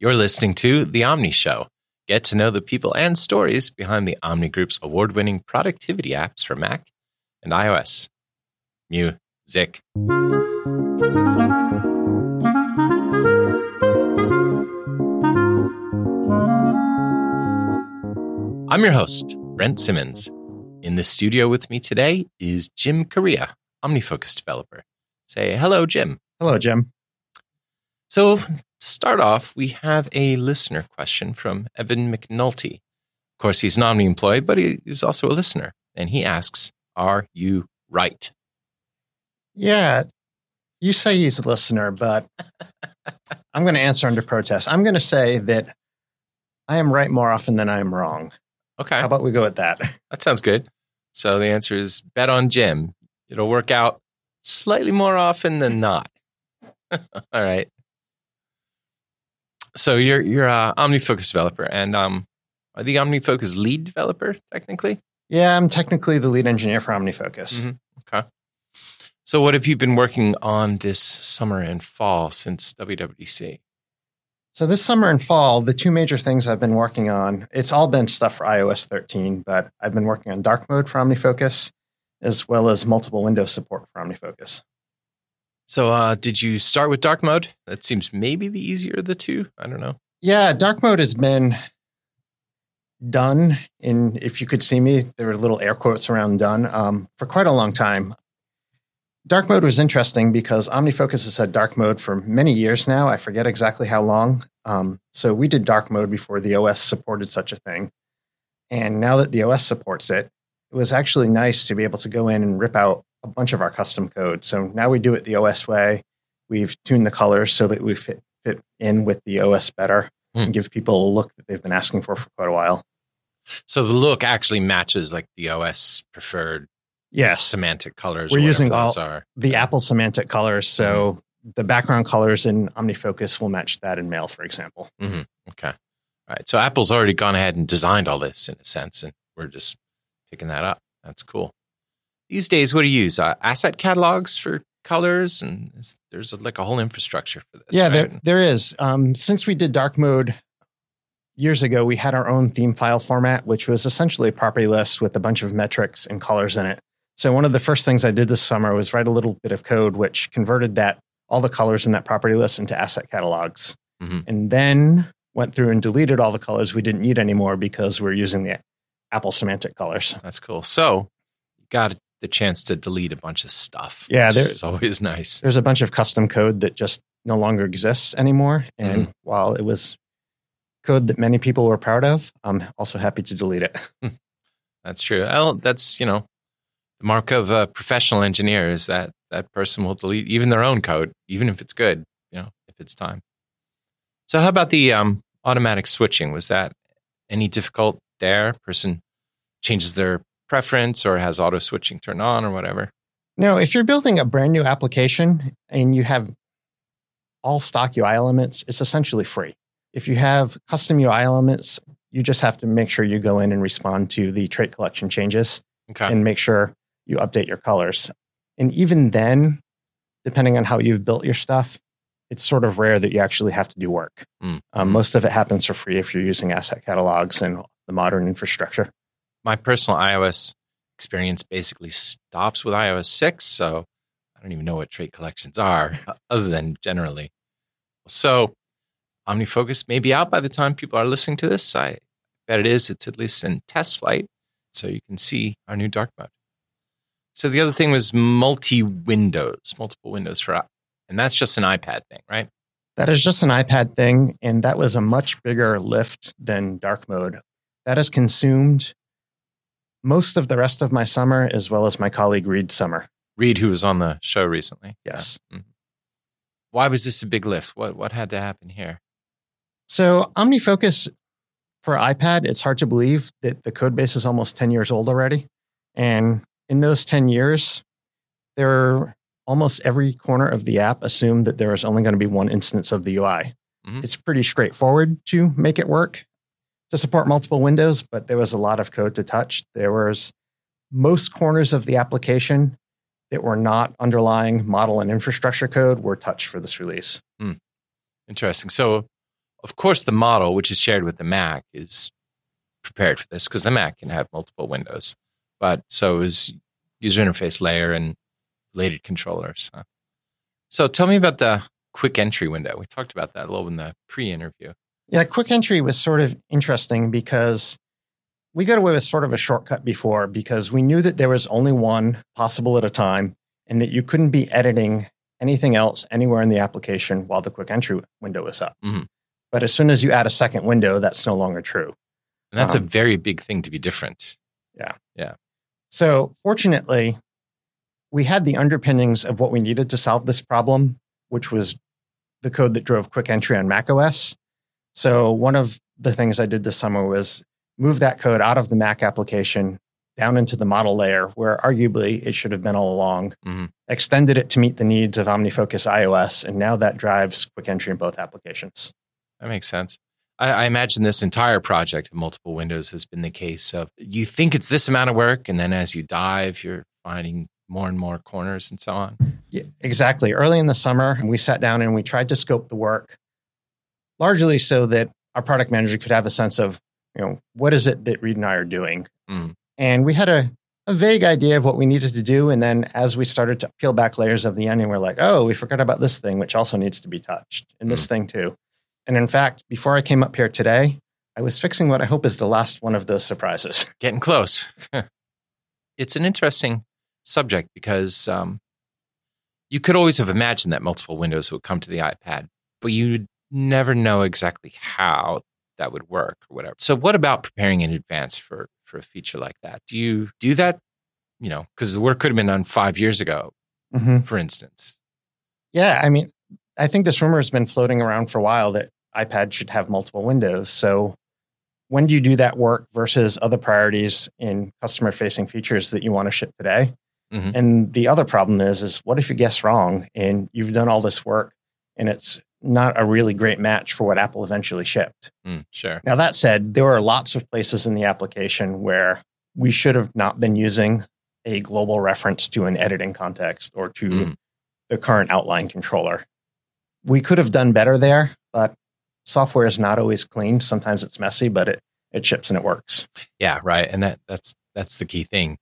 You're listening to The Omni Show. Get to know the people and stories behind the Omni Group's award winning productivity apps for Mac and iOS. Music. I'm your host, Brent Simmons. In the studio with me today is Jim Correia, OmniFocus developer. Say hello, Jim. Hello, Jim. So, start off, we have a listener question from Evan McNulty. Of course, he's an Omni employee, but he is also a listener. And he asks, Are you right? Yeah, you say he's a listener, but I'm going to answer under protest. I'm going to say that I am right more often than I am wrong. Okay. How about we go with that? That sounds good. So the answer is bet on Jim. It'll work out slightly more often than not. All right. So you're you're a OmniFocus developer, and um, are the OmniFocus lead developer technically? Yeah, I'm technically the lead engineer for OmniFocus. Mhm. Okay. So what have you been working on this summer and fall since WWDC? So this summer and fall, the two major things I've been working on, it's all been stuff for iOS 13, but I've been working on dark mode for OmniFocus as well as multiple window support for OmniFocus. So uh, did you start with dark mode? That seems maybe the easier of the two. I don't know. Yeah, dark mode has been done in if you could see me, there were little air quotes around done um, for quite a long time. Dark mode was interesting because OmniFocus has had dark mode for many years now. I forget exactly how long. Um, so we did dark mode before the OS supported such a thing. And now that the OS supports it, it was actually nice to be able to go in and rip out a bunch of our custom code. So now we do it the OS way. We've tuned the colors so that we fit, fit in with the OS better Hmm. and give people a look that they've been asking for for quite a while. So the look actually matches like the OS preferred Yes. semantic colors. We're using all- are. the Apple semantic colors. So Mm-hmm. the background colors in OmniFocus will match that in Mail, for example. Okay. All right. So Apple's already gone ahead and designed all this in a sense, and we're just picking that up. That's cool. These days, what do you use? Uh, asset catalogs for colors, and there's like a whole infrastructure for this. yeah, right? there, there is. Um, since we did dark mode years ago, we had our own theme file format, which was essentially a property list with a bunch of metrics and colors in it. So one of the first things I did this summer was write a little bit of code which converted that all the colors in that property list into asset catalogs, Mhm. and then went through and deleted all the colors we didn't need anymore because we're using the Apple semantic colors. That's cool. So you got the chance to delete a bunch of stuff. Yeah, is always nice. there's a bunch of custom code that just no longer exists anymore. And while it was code that many people were proud of, I'm also happy to delete it. That's true. Well, that's you know the mark of a professional engineer is that that person will delete even their own code, even if it's good. You know, if it's time. So, how about the um, automatic switching? Was that any difficult there? Person changes their preference or has auto switching turned on or whatever. No, if you're building a brand new application and you have all stock UI elements, it's essentially free. If you have custom UI elements, you just have to make sure you go in and respond to the trait collection changes Okay. and make sure you update your colors. And even then, depending on how you've built your stuff, it's sort of rare that you actually have to do work. Mm. Um, most of it happens for free if you're using asset catalogs and the modern infrastructure. My personal iOS experience basically stops with iOS six, so I don't even know what trait collections are, other than generally. So, OmniFocus may be out by the time people are listening to this. I bet it is. It's at least in test flight, so you can see our new dark mode. So the other thing was multi windows, multiple windows for, and that's just an iPad thing, right? That is just an iPad thing, and that was a much bigger lift than dark mode. That has consumed most of the rest of my summer, as well as my colleague Reed's summer. Reed, who was on the show recently. Yes. Yeah. Mhm. Why was this a big lift? What what had to happen here? So OmniFocus for iPad, it's hard to believe that the code base is almost 10 years old already. And in those 10 years, there are almost every corner of the app assumed that there is only going to be one instance of the UI. Mhm. It's pretty straightforward to make it work to support multiple windows, but there was a lot of code to touch. There was most corners of the application that were not underlying model and infrastructure code were touched for this release. Hmm. Interesting. So Of course, the model, which is shared with the Mac, is prepared for this because the Mac can have multiple windows. But so is user interface layer and related controllers. So tell me about the quick entry window. We talked about that a little in the pre interview. Yeah, quick entry was sort of interesting because we got away with sort of a shortcut before because we knew that there was only one possible at a time and that you couldn't be editing anything else anywhere in the application while the quick entry window was up. Mm-hmm. But as soon as you add a second window, that's no longer true. And that's um, a very big thing to be different. Yeah. Yeah. So fortunately, we had the underpinnings of what we needed to solve this problem, which was the code that drove quick entry on macOS. So one of the things I did this summer was move that code out of the Mac application down into the model layer where arguably it should have been all along, mm-hmm. extended it to meet the needs of OmniFocus iOS, and now that drives quick entry in both applications. That makes sense. I, I, imagine this entire project of multiple windows has been the case of you think it's this amount of work, and then as you dive, you're finding more and more corners and so on. Yeah, exactly. Early in the summer, we sat down and we tried to scope the work largely so that our product manager could have a sense of, you know, what is it that Reed and I are doing? Mm. And we had a, a vague idea of what we needed to do. And then as we started to peel back layers of the onion, we're like, oh, we forgot about this thing, which also needs to be touched, and mm. this thing too. And in fact, before I came up here today, I was fixing what I hope is the last one of those surprises. Getting close. it's an interesting subject because um, you could always have imagined that multiple windows would come to the iPad, but you never know exactly how that would work or whatever. So, what about preparing in advance for for a feature like that? Do you do that? You know, because the work could have been done five years ago, mm-hmm. for instance. Yeah, I mean, I think this rumor has been floating around for a while that iPad should have multiple windows. So, when do you do that work versus other priorities in customer facing features that you want to ship today? Mm-hmm. And the other problem is, is what if you guess wrong and you've done all this work and it's not a really great match for what Apple eventually shipped. Mm, sure. Now, that said, there are lots of places in the application where we should have not been using a global reference to an editing context or to mm. the current outline controller. We could have done better there, but software is not always clean. Sometimes it's messy, but it, it ships and it works. Yeah, right. And that that's that's the key thing.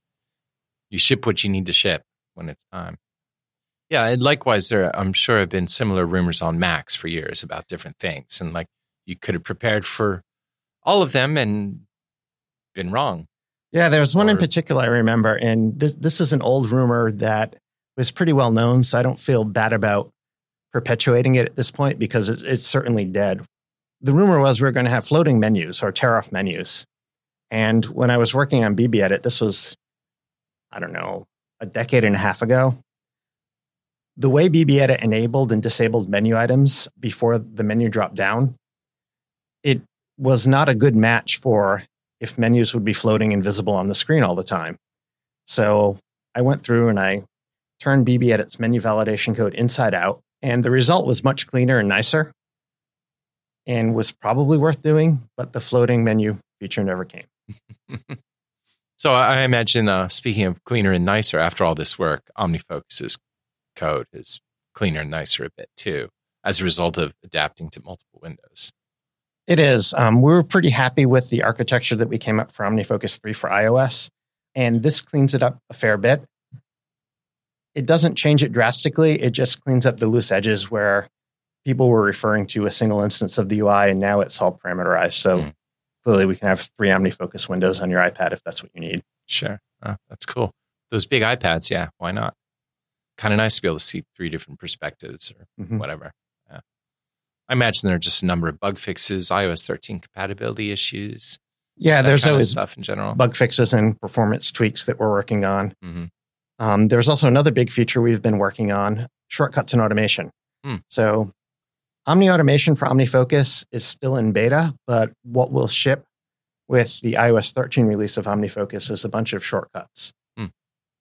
You ship what you need to ship when it's time. Yeah, and likewise, there I'm sure have been similar rumors on Macs for years about different things, and like you could have prepared for all of them and been wrong. Yeah, there was one or, in particular I remember, and this this is an old rumor that was pretty well known, so I don't feel bad about perpetuating it at this point because it, it's certainly dead. The rumor was we are going to have floating menus or tear off menus, and when I was working on BBEdit, this was I don't know a decade and a half ago the way BBEdit enabled and disabled menu items before the menu dropped down, it was not a good match for if menus would be floating invisible on the screen all the time. So I went through and I turned BBEdit's menu validation code inside out, and the result was much cleaner and nicer and was probably worth doing, but the floating menu feature never came. so I imagine, uh, speaking of cleaner and nicer, after all this work, OmniFocus is code is cleaner and nicer a bit too, as a result of adapting to multiple windows. It is. Um, we were pretty happy with the architecture that we came up for OmniFocus 3 for iOS, and this cleans it up a fair bit. It doesn't change it drastically, it just cleans up the loose edges where people were referring to a single instance of the UI, and now it's all parameterized. So mm. clearly, we can have three OmniFocus windows on your iPad if that's what you need. Sure. Oh, that's cool. Those big iPads, yeah, why not? Kind of nice to be able to see three different perspectives or mm-hmm. whatever. Yeah. I imagine there are just a number of bug fixes, iOS 13 compatibility issues. Yeah, there's always stuff in general. Bug fixes and performance tweaks that we're working on. Mm-hmm. Um, there's also another big feature we've been working on shortcuts and automation. Mm. So, Omni Automation for OmniFocus is still in beta, but what will ship with the iOS 13 release of OmniFocus is a bunch of shortcuts.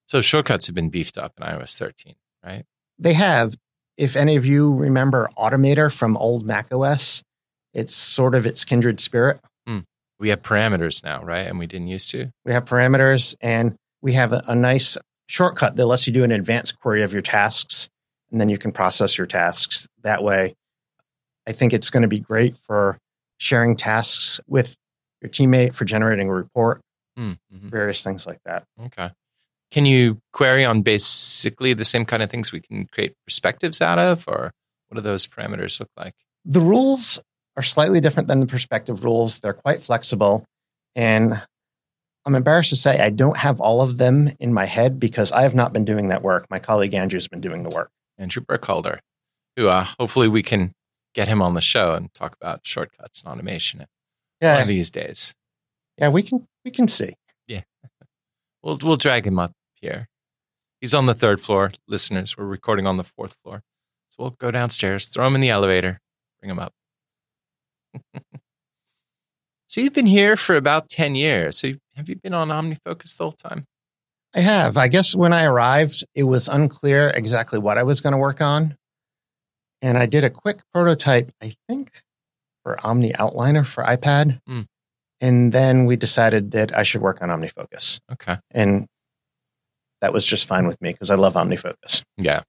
So shortcuts have been beefed up in iOS 13, right? They have. If any of you remember Automator from old Mac OS, it's sort of its kindred spirit. Hmm. We have parameters now, right? And we didn't used to. We have parameters, and we have a, a nice shortcut that lets you do an advanced query of your tasks, and then you can process your tasks that way. I think it's going to be great for sharing tasks with your teammate, for generating a report, Mm, mhm. various things like that. Okay. Can you query on basically the same kind of things we can create perspectives out of, or what do those parameters look like? The rules are slightly different than the perspective rules. They're quite flexible. And I'm embarrassed to say I don't have all of them in my head because I have not been doing that work. My colleague Andrew's been doing the work. Andrew Burkholder, who uh, hopefully we can get him on the show and talk about shortcuts and automation one Yeah, of these days. yeah, we can we can see. We'll we'll drag him up here. He's on the third floor, listeners. We're recording on the fourth floor, so we'll go downstairs, throw him in the elevator, bring him up. so you've been here for about ten years. So have you been on OmniFocus the whole time? I have. I guess when I arrived, it was unclear exactly what I was going to work on. And I did a quick prototype, I think, for OmniOutliner for iPad. Hmm. And then we decided that I should work on OmniFocus. Okay. And that was just fine with me because I love OmniFocus. Yeah.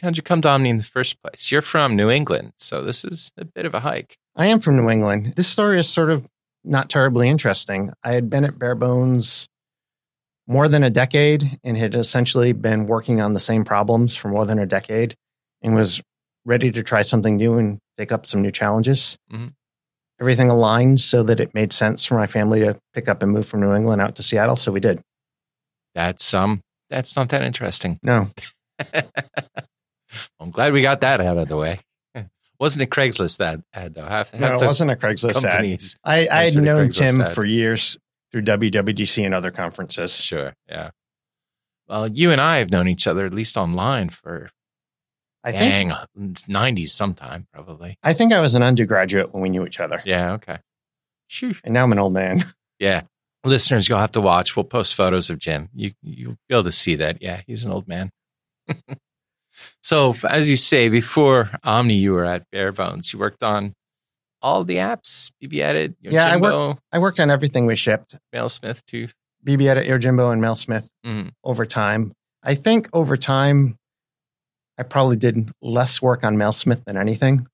How'd you come to Omni in the first place? You're from New England, so this is a bit of a hike. I am from New England. This story is sort of not terribly interesting. I had been at Bare Bones more than a decade and had essentially been working on the same problems for more than a decade and was ready to try something new and take up some new challenges. Mhm. Everything aligned so that it made sense for my family to pick up and move from New England out to Seattle. So we did. That's um that's not that interesting. No, I'm glad we got that out of the way. Wasn't a Craigslist that ad though? Half, no, it wasn't a Craigslist ad. I, I had known Tim ad. for years through WWDC and other conferences. Sure, yeah. Well, you and I have known each other at least online for I think dang nineties sometime, probably. I think I was an undergraduate when we knew each other. Yeah, okay. Shoo. And now I'm an old man. Yeah. Listeners, you'll have to watch. We'll post photos of Jim. You you'll be able to see that. Yeah, he's an old man. so as you say, before Omni, you were at Bare Bones. You worked on all the apps, BBEdit, Yeah, I Yojimbo, I worked on everything we shipped. Mailsmith too. BBEdit, Yojimbo, and Mailsmith Mhm. over time. I think over time, I probably did less work on Mailsmith than anything.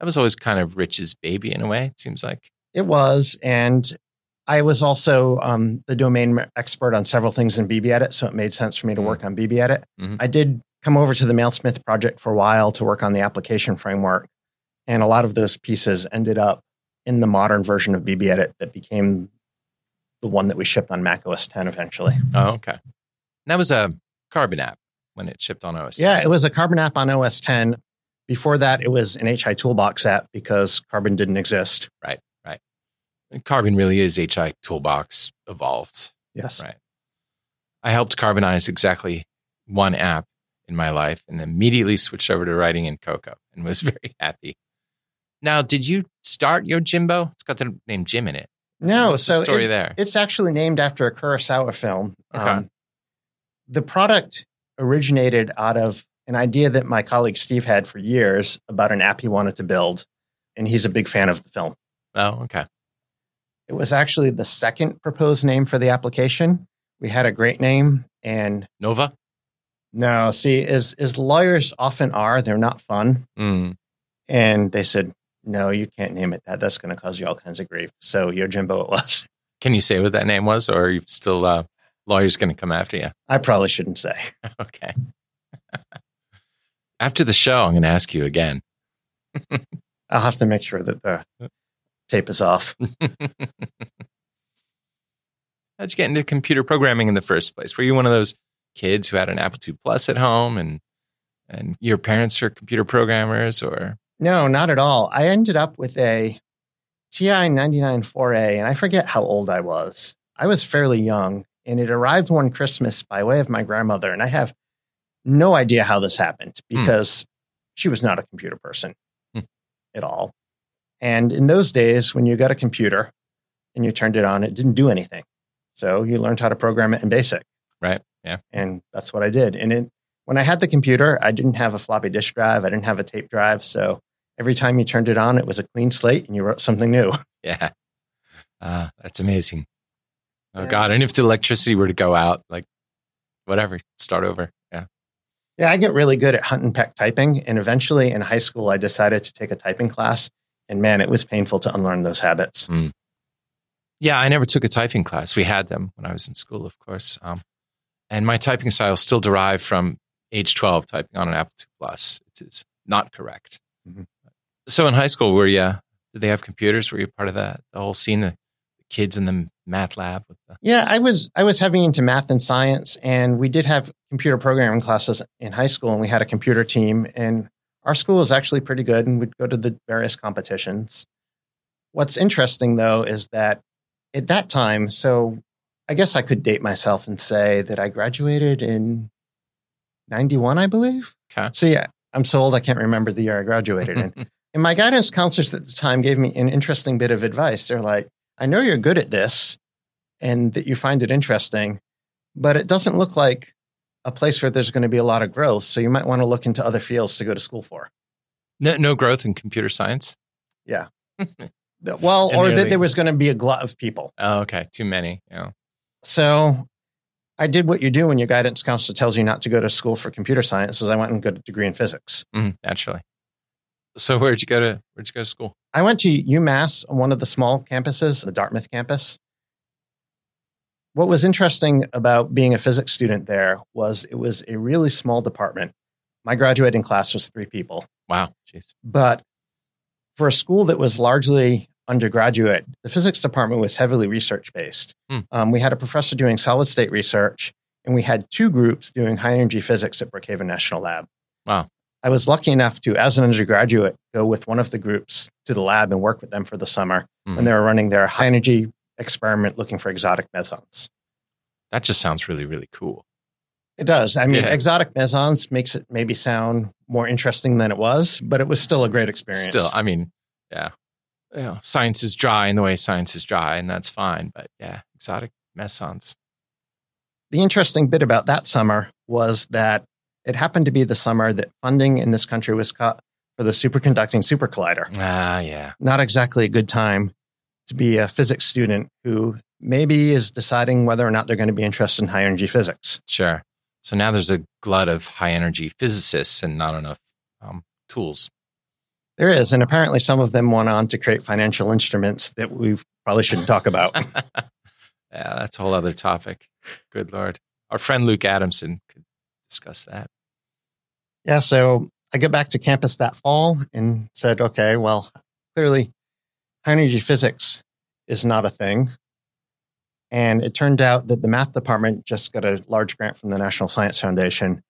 That was always kind of Rich's baby in a way, it seems like. It was. And I was also um, the domain expert on several things in BBEdit. So it made sense for me to Mhm. work on BBEdit. Mhm. I did come over to the Mailsmith project for a while to work on the application framework. And a lot of those pieces ended up in the modern version of BBEdit that became the one that we shipped on Mac OS 10 eventually. Oh, okay. That was a Carbon app when it shipped on OS. 10. Yeah, it was a Carbon app on OS 10. Before that, it was an HI Toolbox app because Carbon didn't exist. Right, right. And Carbon really is HI Toolbox evolved. Yes. Right. I helped carbonize exactly one app in my life and immediately switched over to writing in Cocoa and was very happy. Now, did you start Yojimbo? It's got the name Jim in it. No, What's so the story it's, there? it's actually named after a Kurosawa film. Okay. Um, the product originated out of an idea that my colleague Steve had for years about an app he wanted to build. And he's a big fan of the film. Oh, okay. It was actually the second proposed name for the application. We had a great name. And Nova? no, see, as, as lawyers often are, they're not fun. Mm. And they said, no, you can't name it that. That's going to cause you all kinds of grief. So Yojimbo it was. Can you say what that name was, or are you still uh, lawyers going to come after you? I probably shouldn't say. Okay. after the show, I'm going to ask you again. I'll have to make sure that the tape is off. How'd you get into computer programming in the first place? Were you one of those kids who had an Apple II Plus at home, and and your parents are computer programmers, or No, not at all. I ended up with a TI 99 4A, and I forget how old I was. I was fairly young, and it arrived one Christmas by way of my grandmother. And I have no idea how this happened because she was not a computer person Hmm. at all. And in those days, when you got a computer and you turned it on, it didn't do anything. So you learned how to program it in BASIC. right? Yeah. And that's what I did. And it, when I had the computer, I didn't have a floppy disk drive, I didn't have a tape drive. So every time you turned it on, it was a clean slate and you wrote something new. Yeah. Uh, that's amazing. Oh Yeah. God. And if the electricity were to go out, like whatever, start over. Yeah. Yeah, I get really good at hunt and peck typing. And eventually in high school, I decided to take a typing class. And man, it was painful to unlearn those habits. Mm. Yeah, I never took a typing class. We had them when I was in school, of course. Um, and my typing style still derived from age 12 typing on an Apple II Plus. It is not correct. Mm-hmm. So in high school, were you, did they have computers? Were you part of that, the whole scene, the kids in the math lab? With the- yeah, I was, I was heavy into math and science. And we did have computer programming classes in high school and we had a computer team. And our school was actually pretty good and we'd go to the various competitions. What's interesting though is that at that time, so I guess I could date myself and say that I graduated in 91, I believe. Okay. So yeah, I'm so old I can't remember the year I graduated in. and my guidance counselors at the time gave me an interesting bit of advice. They're like, I know you're good at this and that you find it interesting, but it doesn't look like a place where there's going to be a lot of growth. So you might want to look into other fields to go to school for. No, no growth in computer science. Yeah. Well, or that there was going to be a glut of people. Oh, okay. Too many. Yeah. So I did what you do when your guidance counselor tells you not to go to school for computer science. Is I went and got a degree in physics. Mm, naturally. So where'd you go to? Where'd you go to school? I went to UMass, on one of the small campuses, the Dartmouth campus. What was interesting about being a physics student there was it was a really small department. My graduating class was three people. Wow. Jeez. But for a school that was largely undergraduate, the physics department was heavily research based. Hmm. Um, we had a professor doing solid state research, and we had two groups doing high energy physics at Brookhaven National Lab. Wow. I was lucky enough to, as an undergraduate, go with one of the groups to the lab and work with them for the summer mm-hmm. when they were running their high energy experiment looking for exotic mesons. That just sounds really, really cool. It does. I mean, yeah. exotic mesons makes it maybe sound more interesting than it was, but it was still a great experience. Still, I mean, yeah, know, science is dry in the way science is dry, and that's fine. But yeah, exotic mesons. The interesting bit about that summer was that it happened to be the summer that funding in this country was cut for the superconducting super collider. Ah, yeah. Not exactly a good time to be a physics student who maybe is deciding whether or not they're going to be interested in high energy physics. Sure. So now there's a glut of high energy physicists and not enough um, tools. There is, and apparently some of them went on to create financial instruments that we probably shouldn't talk about. yeah, that's a whole other topic. Good lord, our friend Luke Adamson could discuss that. Yeah, so I get back to campus that fall and said, okay, well, clearly high energy physics is not a thing. And it turned out that the math department just got a large grant from the National Science Foundation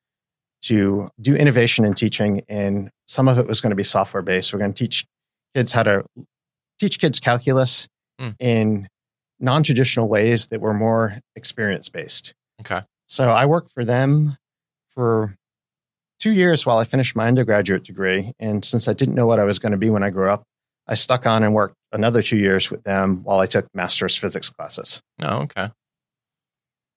to do innovation in teaching. And some of it was going to be software based. We're going to teach kids how to teach kids calculus mm. in non traditional ways that were more experience based. Okay. So I worked for them for two years while I finished my undergraduate degree. And since I didn't know what I was going to be when I grew up, I stuck on and worked another two years with them while I took master's physics classes. Oh, okay.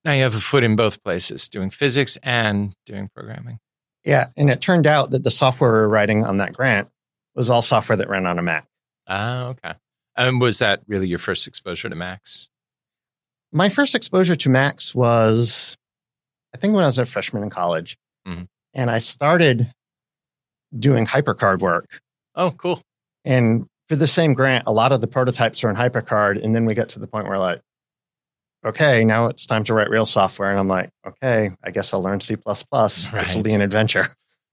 Now you have a foot in both places, doing physics and doing programming. Yeah. And it turned out that the software we were writing on that grant was all software that ran on a Mac. Ah, okay. And was that really your first exposure to Macs? My first exposure to Macs was, I think, when I was a freshman in college. Mm-hmm. And I started doing HyperCard work. Oh, cool. And for the same grant, a lot of the prototypes are in HyperCard. And then we get to the point where, like, okay, now it's time to write real software. And I'm like, okay, I guess I'll learn C. Right. This will be an adventure.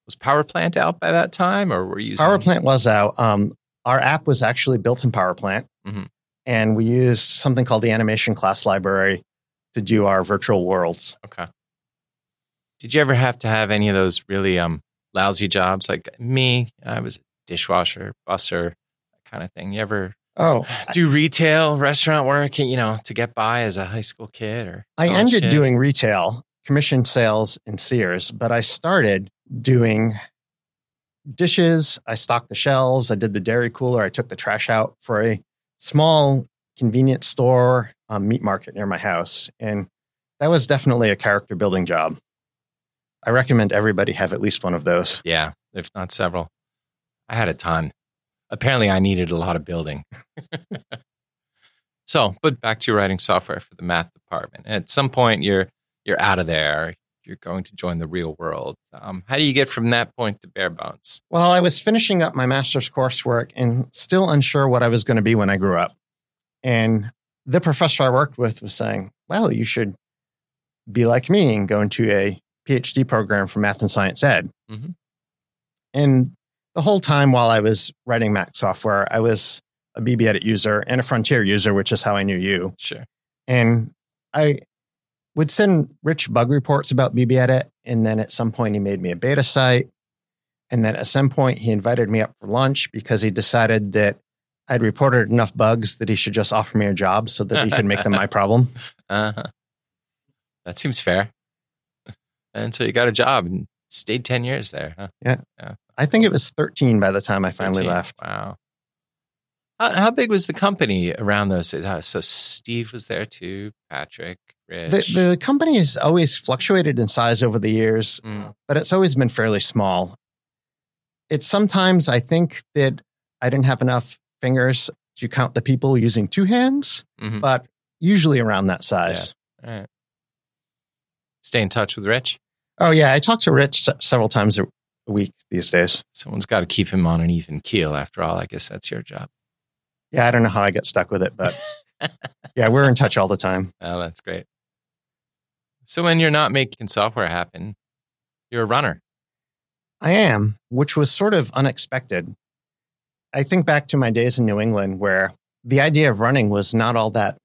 Was PowerPlant out by that time or were you using PowerPlant was out. Um, our app was actually built in PowerPlant. Mm-hmm. And we used something called the animation class library to do our virtual worlds. Okay. Did you ever have to have any of those really um, lousy jobs like me? I was a dishwasher, busser, that kind of thing. You ever Oh, do retail restaurant work, you know, to get by as a high school kid or I ended kid? doing retail, commission sales in Sears, but I started doing dishes. I stocked the shelves. I did the dairy cooler. I took the trash out for a small convenience store um, meat market near my house. And that was definitely a character building job. I recommend everybody have at least one of those. Yeah, if not several. I had a ton apparently I needed a lot of building. so, but back to writing software for the math department. at some point, you're you're out of there. you're going to join the real world. Um, how do you get from that point to bare bones? Well, I was finishing up my master's coursework and still unsure what I was going to be when I grew up. And the professor I worked with was saying, well, you should be like me and go into a PhD program for math and science ed. Mm-hmm. And the whole time while I was writing Mac software, I was a BBEdit user and a Frontier user, which is how I knew you. Sure. And I would send Rich bug reports about BBEdit. And then at some point, he made me a beta site. And then at some point, he invited me up for lunch because he decided that I'd reported enough bugs that he should just offer me a job so that he could make them my problem. Uh-huh. That seems fair. And so you got a job and stayed 10 years there. Huh? Yeah. yeah. I think it was 13 by the time I finally 13. left. Wow. How, how, big was the company around those? Uh, so Steve was there too, Patrick, Rich. The, the company has always fluctuated in size over the years, mm. but it's always been fairly small. It's sometimes I think that I didn't have enough fingers to count the people using two hands, mm-hmm. but usually around that size. Yeah. Right. Stay in touch with Rich? Oh, yeah. I talk to Rich several times a week these days. Someone's got to keep him on an even keel after all. I guess that's your job. Yeah, I don't know how I got stuck with it, but yeah, we're in touch all the time. Oh, that's great. So when you're not making software happen, you're a runner. I am, which was sort of unexpected. I think back to my days in New England where the idea of running was not all that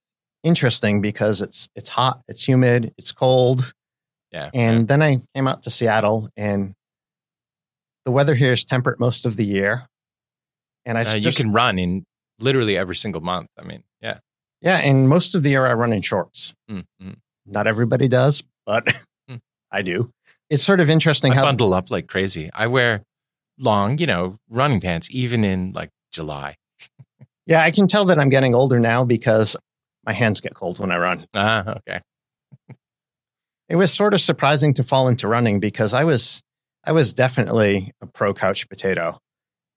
interesting because it's it's hot, it's humid, it's cold. Yeah. And yeah. then I came out to Seattle and the weather here is temperate most of the year. And I uh, just, you can run in literally every single month. I mean, yeah. Yeah, and most of the year I run in shorts. Mm-hmm. Not everybody does, but mm. I do. It's sort of interesting I how bundle up like crazy. I wear long, you know, running pants even in like July. yeah, I can tell that I'm getting older now because my hands get cold when I run. Ah, okay. it was sort of surprising to fall into running because I was I was definitely a pro couch potato.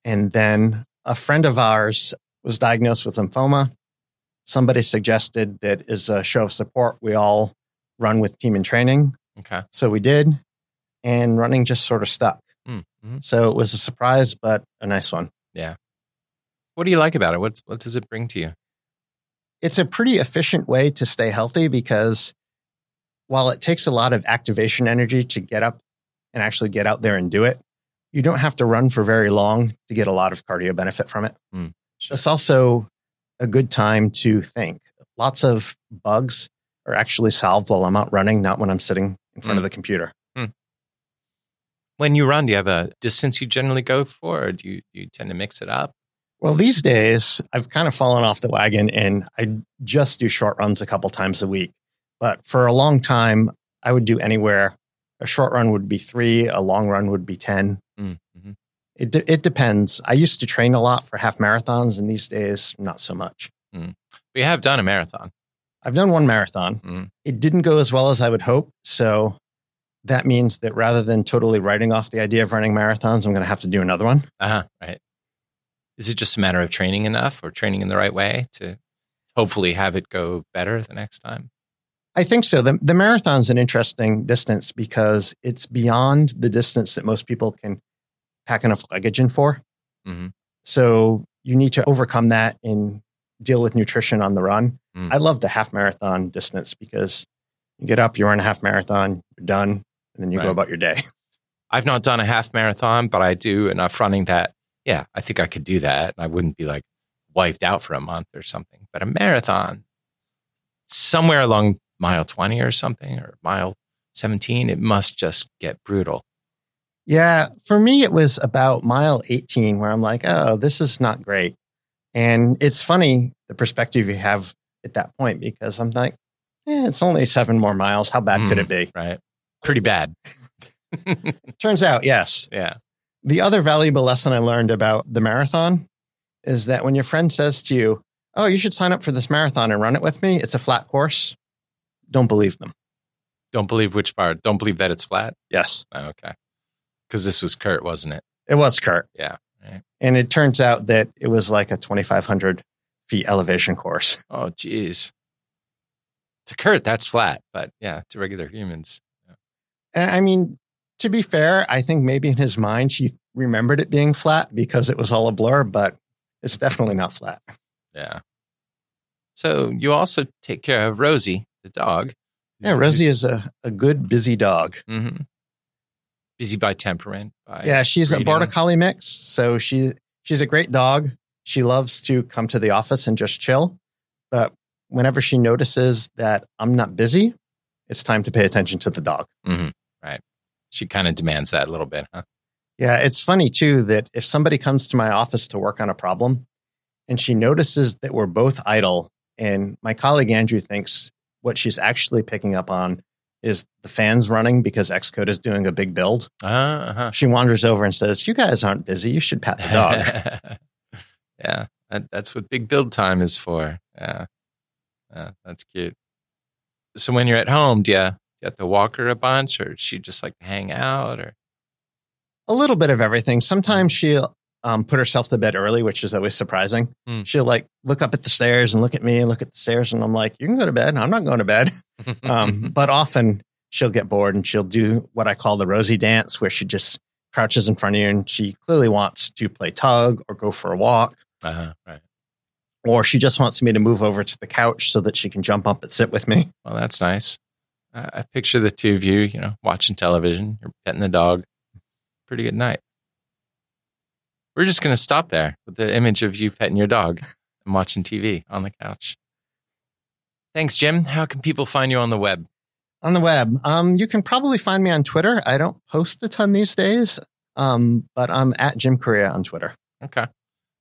And then a friend of ours was diagnosed with lymphoma. Somebody suggested that as a show of support, we all run with team in training. Okay. So we did, and running just sort of stuck. Mm-hmm. So it was a surprise, but a nice one. Yeah. What do you like about it? What what does it bring to you? It's a pretty efficient way to stay healthy because while it takes a lot of activation energy to get up and actually get out there and do it, you don't have to run for very long to get a lot of cardio benefit from it. Mm. It's also a good time to think. Lots of bugs are actually solved while I'm out running, not when I'm sitting in front mm. of the computer. Mm. When you run, do you have a distance you generally go for, or do you, do you tend to mix it up? Well, these days, I've kind of fallen off the wagon and I just do short runs a couple times a week. But for a long time, I would do anywhere. A short run would be three, a long run would be 10. Mm. It, de- it depends. I used to train a lot for half marathons, and these days, not so much. Mm. We have done a marathon. I've done one marathon. Mm. It didn't go as well as I would hope. So that means that rather than totally writing off the idea of running marathons, I'm going to have to do another one. Uh huh. Right. Is it just a matter of training enough or training in the right way to hopefully have it go better the next time? I think so. The, the marathon's an interesting distance because it's beyond the distance that most people can pack enough luggage in for. Mm-hmm. So you need to overcome that and deal with nutrition on the run. Mm. I love the half marathon distance because you get up, you run a half marathon, you're done, and then you right. go about your day. I've not done a half marathon, but I do enough running that, yeah, I think I could do that. I wouldn't be like wiped out for a month or something. But a marathon, somewhere along mile 20 or something, or mile 17, it must just get brutal. Yeah, for me, it was about mile 18 where I'm like, oh, this is not great. And it's funny the perspective you have at that point because I'm like, eh, it's only seven more miles. How bad mm, could it be? Right. Pretty bad. Turns out, yes. Yeah. The other valuable lesson I learned about the marathon is that when your friend says to you, Oh, you should sign up for this marathon and run it with me, it's a flat course. Don't believe them. Don't believe which part? Don't believe that it's flat? Yes. Oh, okay. Because this was Curt, wasn't it? It was Curt. Yeah. Right. And it turns out that it was like a 2,500 feet elevation course. Oh, geez. To Curt, that's flat. But yeah, to regular humans. I mean, to be fair, I think maybe in his mind she remembered it being flat because it was all a blur, but it's definitely not flat. Yeah. So you also take care of Rosie, the dog. Yeah, Rosie is a, a good, busy dog. Mm-hmm. Busy by temperament. By yeah, she's breeding. a border collie mix, so she she's a great dog. She loves to come to the office and just chill, but whenever she notices that I'm not busy, it's time to pay attention to the dog. Mm-hmm. Right. She kind of demands that a little bit, huh? Yeah, it's funny too that if somebody comes to my office to work on a problem and she notices that we're both idle, and my colleague Andrew thinks what she's actually picking up on is the fans running because Xcode is doing a big build. Uh-huh. She wanders over and says, You guys aren't busy. You should pat the dog. yeah, that, that's what big build time is for. Yeah. yeah, that's cute. So when you're at home, do you, do you have to walk her a bunch or does she just like to hang out or? a little bit of everything. Sometimes she'll um, put herself to bed early, which is always surprising. Hmm. She'll like look up at the stairs and look at me and look at the stairs, and I'm like, "You can go to bed. I'm not going to bed." Um, but often she'll get bored and she'll do what I call the Rosie dance, where she just crouches in front of you and she clearly wants to play tug or go for a walk, uh-huh, right. or she just wants me to move over to the couch so that she can jump up and sit with me. Well, that's nice. I, I picture the two of you, you know, watching television, you're petting the dog. Pretty good night. We're just going to stop there with the image of you petting your dog and watching TV on the couch. Thanks, Jim. How can people find you on the web? On the web, um, you can probably find me on Twitter. I don't post a ton these days, um, but I'm at Jim Correia on Twitter. Okay.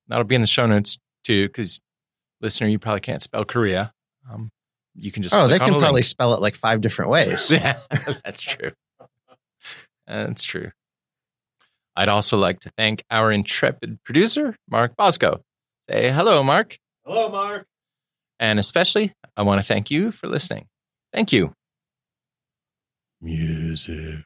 That'll be in the show notes too, because listener, you probably can't spell Correia. Um, you can just Oh, they can probably link. spell it like five different ways. Yeah, that's true. That's true. I'd also like to thank our intrepid producer, Mark Bosco. Say hello, Mark. Hello, Mark. And especially, I want to thank you for listening. Thank you. Music.